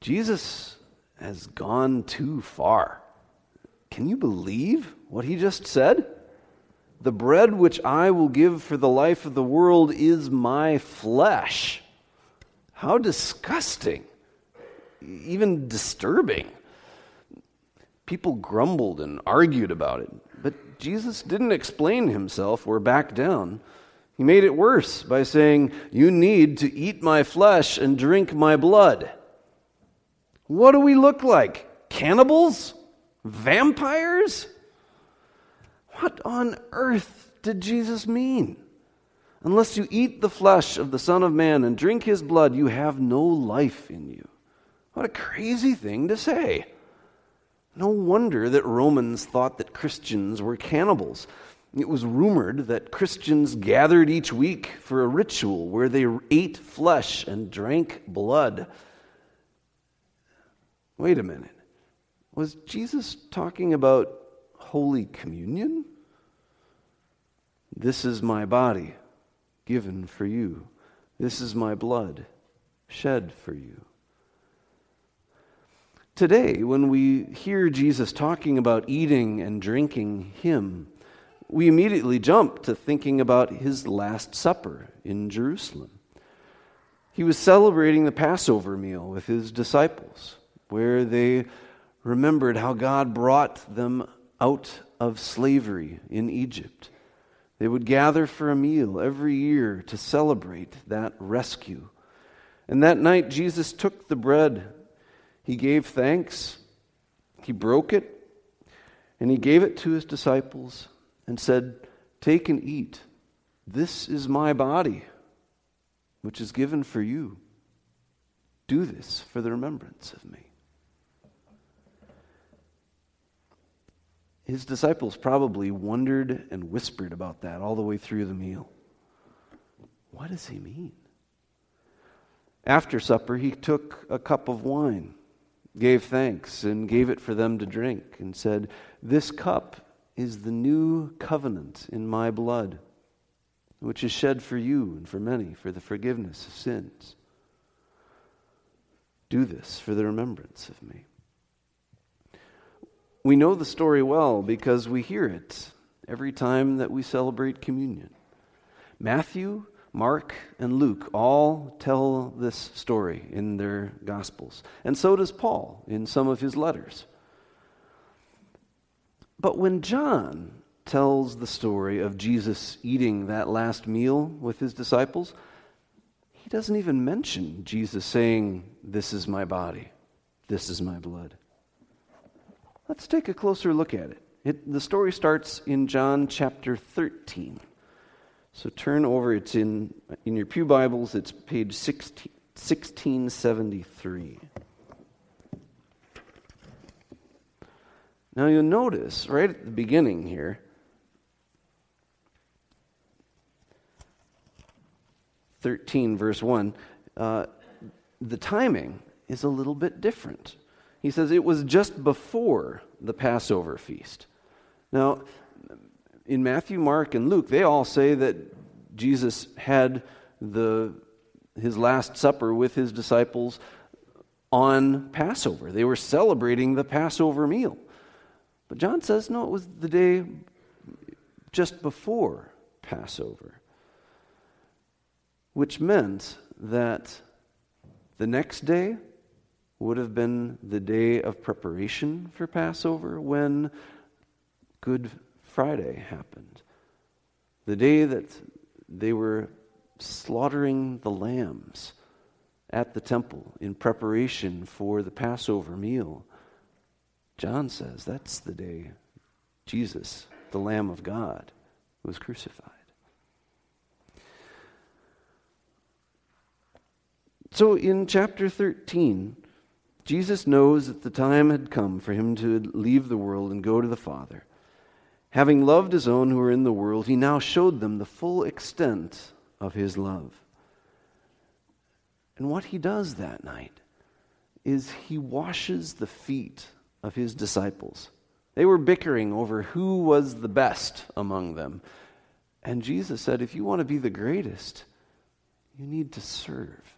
Jesus has gone too far. Can you believe what he just said? The bread which I will give for the life of the world is my flesh. How disgusting, even disturbing. People grumbled and argued about it, but Jesus didn't explain himself or back down. He made it worse by saying, You need to eat my flesh and drink my blood. What do we look like? Cannibals? Vampires? What on earth did Jesus mean? Unless you eat the flesh of the Son of Man and drink his blood, you have no life in you. What a crazy thing to say. No wonder that Romans thought that Christians were cannibals. It was rumored that Christians gathered each week for a ritual where they ate flesh and drank blood. Wait a minute. Was Jesus talking about Holy Communion? This is my body given for you. This is my blood shed for you. Today, when we hear Jesus talking about eating and drinking Him, we immediately jump to thinking about His Last Supper in Jerusalem. He was celebrating the Passover meal with His disciples, where they remembered how God brought them out of slavery in Egypt they would gather for a meal every year to celebrate that rescue. And that night, Jesus took the bread. He gave thanks. He broke it. And he gave it to his disciples and said, Take and eat. This is my body, which is given for you. Do this for the remembrance of me. His disciples probably wondered and whispered about that all the way through the meal. What does he mean? After supper, he took a cup of wine, gave thanks, and gave it for them to drink, and said, This cup is the new covenant in my blood, which is shed for you and for many for the forgiveness of sins. Do this for the remembrance of me. We know the story well because we hear it every time that we celebrate communion. Matthew, Mark, and Luke all tell this story in their Gospels, and so does Paul in some of his letters. But when John tells the story of Jesus eating that last meal with his disciples, he doesn't even mention Jesus saying, This is my body, this is my blood. Let's take a closer look at it. it. The story starts in John chapter 13. So turn over, it's in, in your Pew Bibles, it's page 16, 1673. Now you'll notice right at the beginning here, thirteen verse one, uh, the timing is a little bit different. He says it was just before the Passover feast. Now, in Matthew, Mark, and Luke, they all say that Jesus had the, his Last Supper with his disciples on Passover. They were celebrating the Passover meal. But John says, no, it was the day just before Passover, which meant that the next day, would have been the day of preparation for Passover when Good Friday happened. The day that they were slaughtering the lambs at the temple in preparation for the Passover meal. John says that's the day Jesus, the Lamb of God, was crucified. So in chapter 13, Jesus knows that the time had come for him to leave the world and go to the Father. Having loved his own who were in the world, he now showed them the full extent of his love. And what he does that night is he washes the feet of his disciples. They were bickering over who was the best among them. And Jesus said, if you want to be the greatest, you need to serve.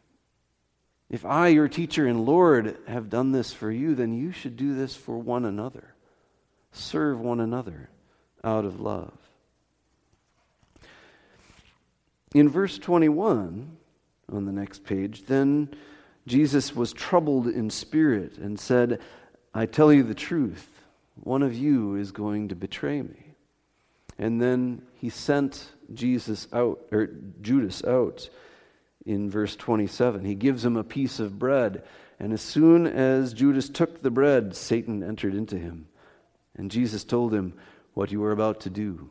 If I, your teacher and Lord, have done this for you, then you should do this for one another. Serve one another out of love. In verse 21, on the next page, then Jesus was troubled in spirit and said, I tell you the truth, one of you is going to betray me. And then he sent Jesus out, or Judas out in verse 27. He gives him a piece of bread, and as soon as Judas took the bread, Satan entered into him. And Jesus told him, What you are about to do,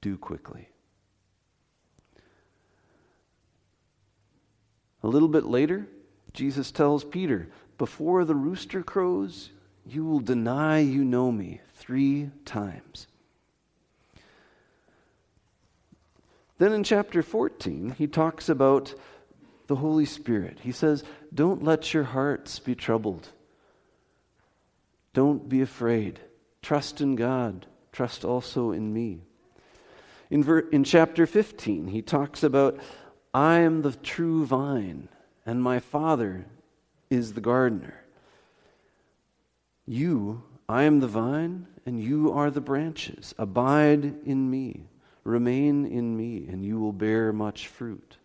do quickly. A little bit later, Jesus tells Peter, Before the rooster crows, you will deny you know me three times. Then in chapter 14, he talks about the Holy Spirit. He says, Don't let your hearts be troubled. Don't be afraid. Trust in God. Trust also in me. In, ver- in chapter 15, he talks about, I am the true vine, and my Father is the gardener. You, I am the vine, and you are the branches. Abide in me, remain in me, and you will bear much fruit.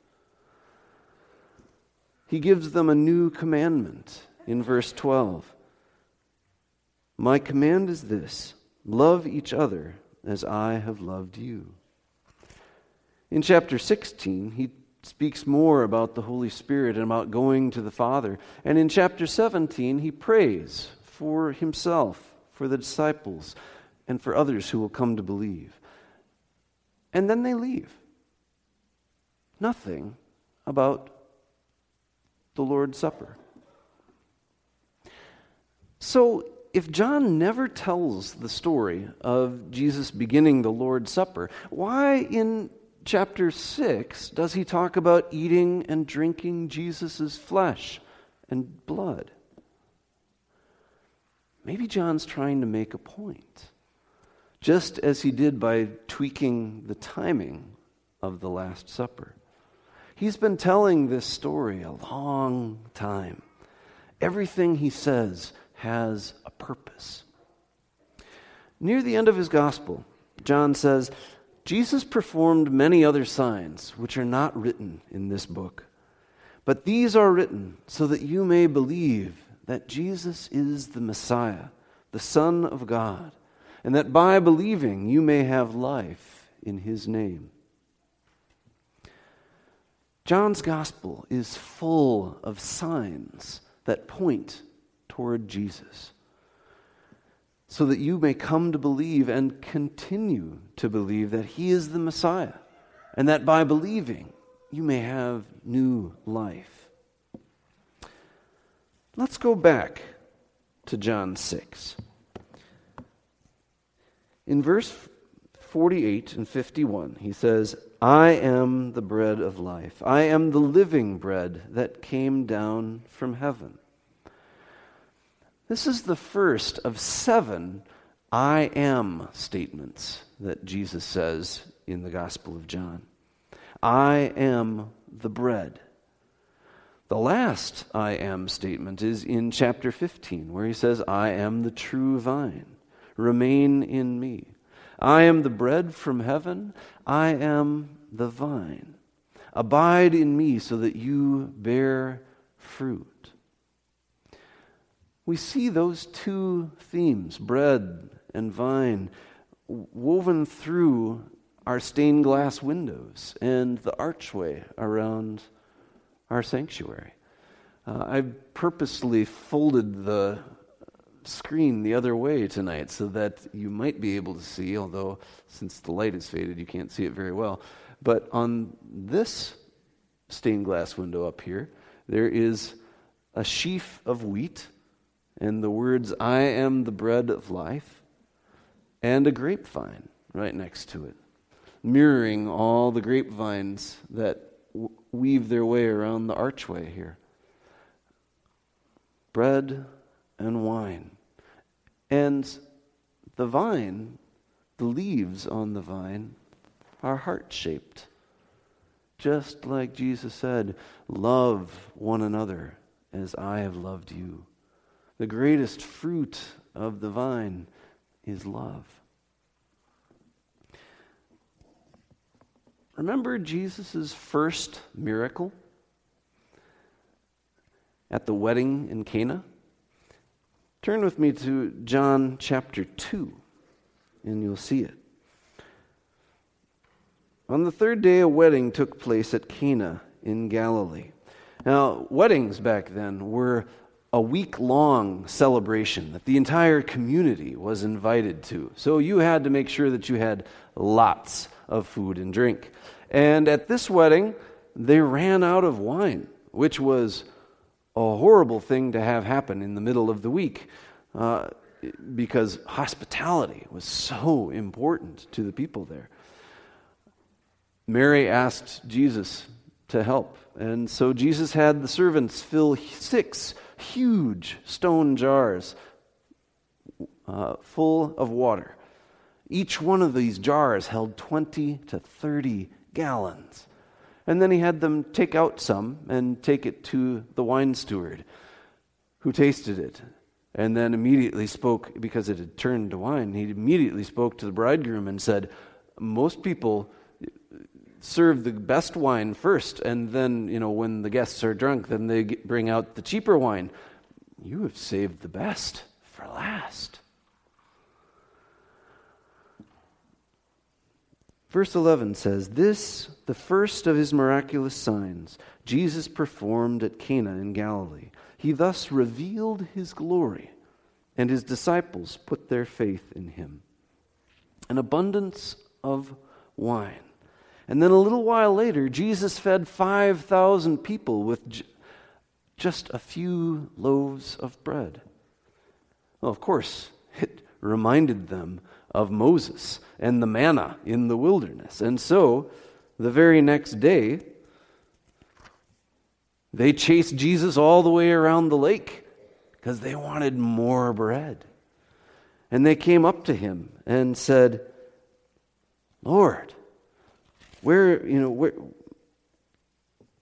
He gives them a new commandment in verse 12. My command is this love each other as I have loved you. In chapter 16, he speaks more about the Holy Spirit and about going to the Father. And in chapter 17, he prays for himself, for the disciples, and for others who will come to believe. And then they leave. Nothing about the Lord's Supper. So, if John never tells the story of Jesus beginning the Lord's Supper, why in chapter 6 does he talk about eating and drinking Jesus' flesh and blood? Maybe John's trying to make a point, just as he did by tweaking the timing of the Last Supper. He's been telling this story a long time. Everything he says has a purpose. Near the end of his gospel, John says, Jesus performed many other signs which are not written in this book. But these are written so that you may believe that Jesus is the Messiah, the Son of God, and that by believing you may have life in his name. John's gospel is full of signs that point toward Jesus, so that you may come to believe and continue to believe that he is the Messiah, and that by believing you may have new life. Let's go back to John 6. In verse 48 and 51, he says, I am the bread of life. I am the living bread that came down from heaven. This is the first of seven I am statements that Jesus says in the Gospel of John. I am the bread. The last I am statement is in chapter 15, where he says, I am the true vine. Remain in me. I am the bread from heaven. I am the vine. Abide in me so that you bear fruit. We see those two themes, bread and vine, woven through our stained glass windows and the archway around our sanctuary. Uh, I purposely folded the screen the other way tonight so that you might be able to see, although since the light is faded, you can't see it very well. But on this stained glass window up here, there is a sheaf of wheat and the words, I am the bread of life, and a grapevine right next to it, mirroring all the grapevines that w- weave their way around the archway here. Bread and wine. And the vine, the leaves on the vine, are heart shaped. Just like Jesus said, love one another as I have loved you. The greatest fruit of the vine is love. Remember Jesus' first miracle at the wedding in Cana? Turn with me to John chapter 2, and you'll see it. On the third day, a wedding took place at Cana in Galilee. Now, weddings back then were a week long celebration that the entire community was invited to. So you had to make sure that you had lots of food and drink. And at this wedding, they ran out of wine, which was horrible thing to have happen in the middle of the week uh, because hospitality was so important to the people there. Mary asked Jesus to help. And so Jesus had the servants fill six huge stone jars uh, full of water. Each one of these jars held 20 to 30 gallons. And then he had them take out some and take it to the wine steward, who tasted it and then immediately spoke, because it had turned to wine, he immediately spoke to the bridegroom and said, Most people serve the best wine first, and then, you know, when the guests are drunk, then they bring out the cheaper wine. You have saved the best for last. Verse 11 says, This, the first of his miraculous signs, Jesus performed at Cana in Galilee. He thus revealed his glory, and his disciples put their faith in him. An abundance of wine and then a little while later, Jesus fed 5,000 people with just a few loaves of bread. Well, of course, it reminded them of Moses and the manna in the wilderness. And so, the very next day, they chased Jesus all the way around the lake because they wanted more bread. And they came up to him and said, Lord, where, you know, where,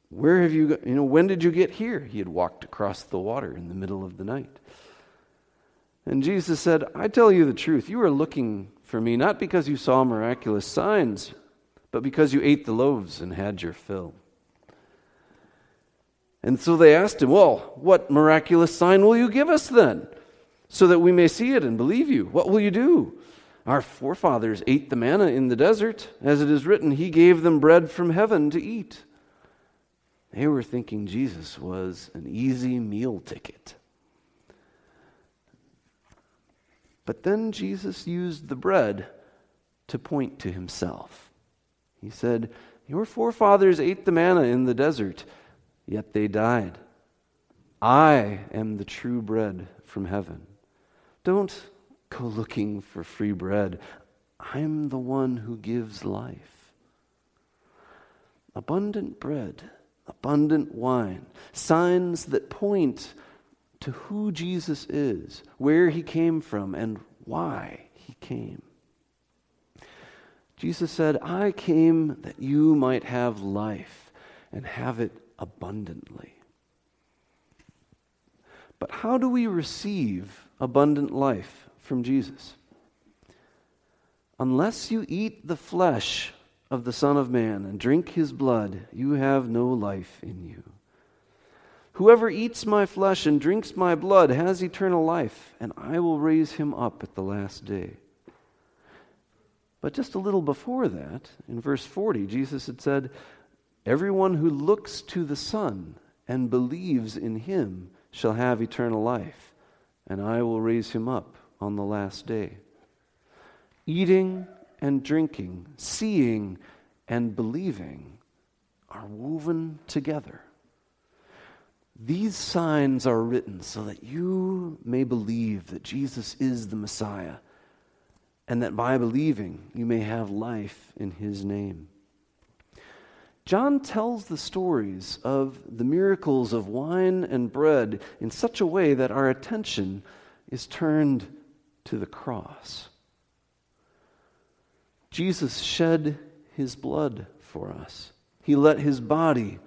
where have you, you know, when did you get here? He had walked across the water in the middle of the night. And Jesus said, I tell you the truth. You are looking for me not because you saw miraculous signs, but because you ate the loaves and had your fill. And so they asked him, Well, what miraculous sign will you give us then, so that we may see it and believe you? What will you do? Our forefathers ate the manna in the desert. As it is written, He gave them bread from heaven to eat. They were thinking Jesus was an easy meal ticket. But then Jesus used the bread to point to himself. He said, Your forefathers ate the manna in the desert, yet they died. I am the true bread from heaven. Don't go looking for free bread. I'm the one who gives life. Abundant bread, abundant wine, signs that point to who Jesus is, where he came from, and why he came. Jesus said, I came that you might have life and have it abundantly. But how do we receive abundant life? from Jesus. Unless you eat the flesh of the Son of Man and drink his blood, you have no life in you. Whoever eats my flesh and drinks my blood has eternal life, and I will raise him up at the last day. But just a little before that, in verse 40, Jesus had said, Everyone who looks to the Son and believes in him shall have eternal life, and I will raise him up on the last day. Eating and drinking, seeing and believing are woven together. These signs are written so that you may believe that Jesus is the Messiah, and that by believing you may have life in his name. John tells the stories of the miracles of wine and bread in such a way that our attention is turned to the cross. Jesus shed his blood for us, he let his body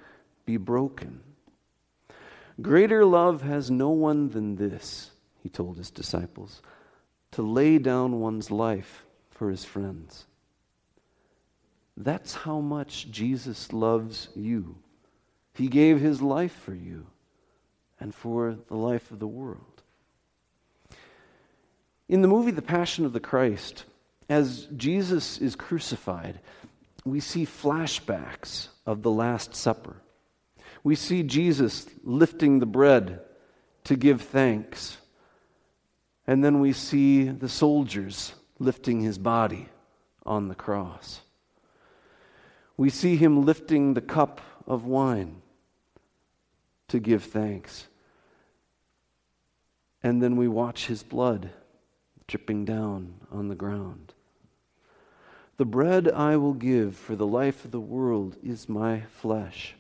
be broken. Greater love has no one than this, he told his disciples, to lay down one's life for his friends. That's how much Jesus loves you. He gave his life for you and for the life of the world. In the movie The Passion of the Christ, as Jesus is crucified, we see flashbacks of the Last Supper. We see Jesus lifting the bread to give thanks. And then we see the soldiers lifting his body on the cross. We see him lifting the cup of wine to give thanks. And then we watch his blood dripping down on the ground. The bread I will give for the life of the world is my flesh.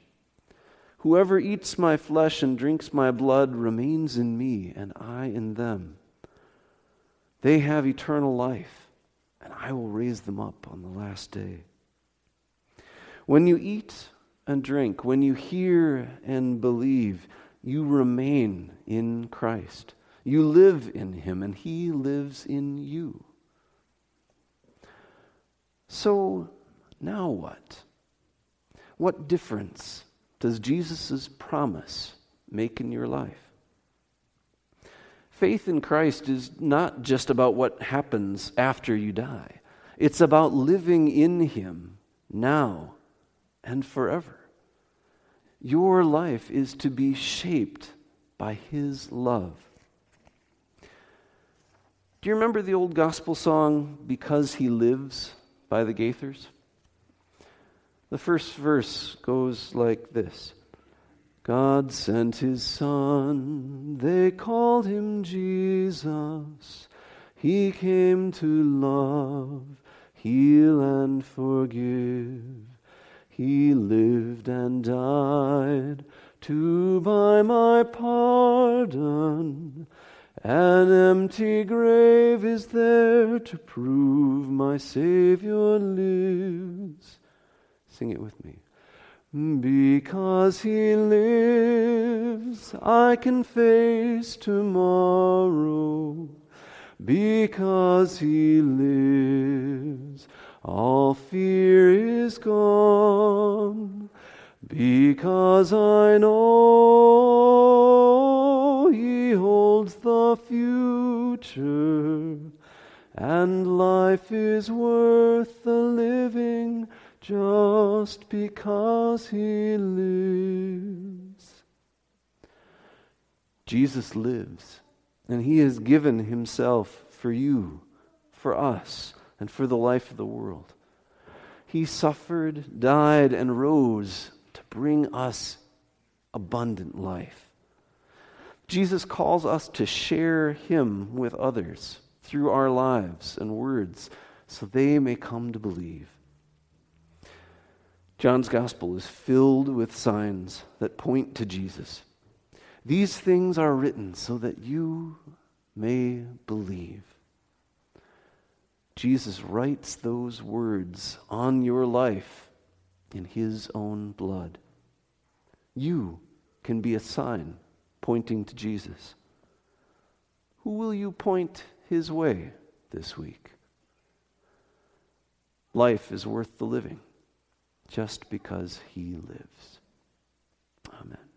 Whoever eats my flesh and drinks my blood remains in me, and I in them. They have eternal life, and I will raise them up on the last day. When you eat and drink, when you hear and believe, you remain in Christ. You live in him, and he lives in you. So, now what? What difference does Jesus' promise make in your life? Faith in Christ is not just about what happens after you die, it's about living in Him now and forever. Your life is to be shaped by His love. Do you remember the old gospel song, Because He Lives, by the Gaithers? The first verse goes like this God sent His Son, they called Him Jesus. He came to love, heal, and forgive. He lived and died to buy my pardon. An empty grave is there to prove my Savior lives. Sing it with me. Because he lives, I can face tomorrow. Because he lives, all fear is gone. Because I know he holds the future, and life is worth the living just because he lives. Jesus lives, and he has given himself for you, for us, and for the life of the world. He suffered, died, and rose to bring us abundant life. Jesus calls us to share him with others through our lives and words so they may come to believe. John's gospel is filled with signs that point to Jesus. These things are written so that you may believe. Jesus writes those words on your life in his own blood. You can be a sign pointing to Jesus. Who will you point his way this week? Life is worth the living just because he lives. Amen.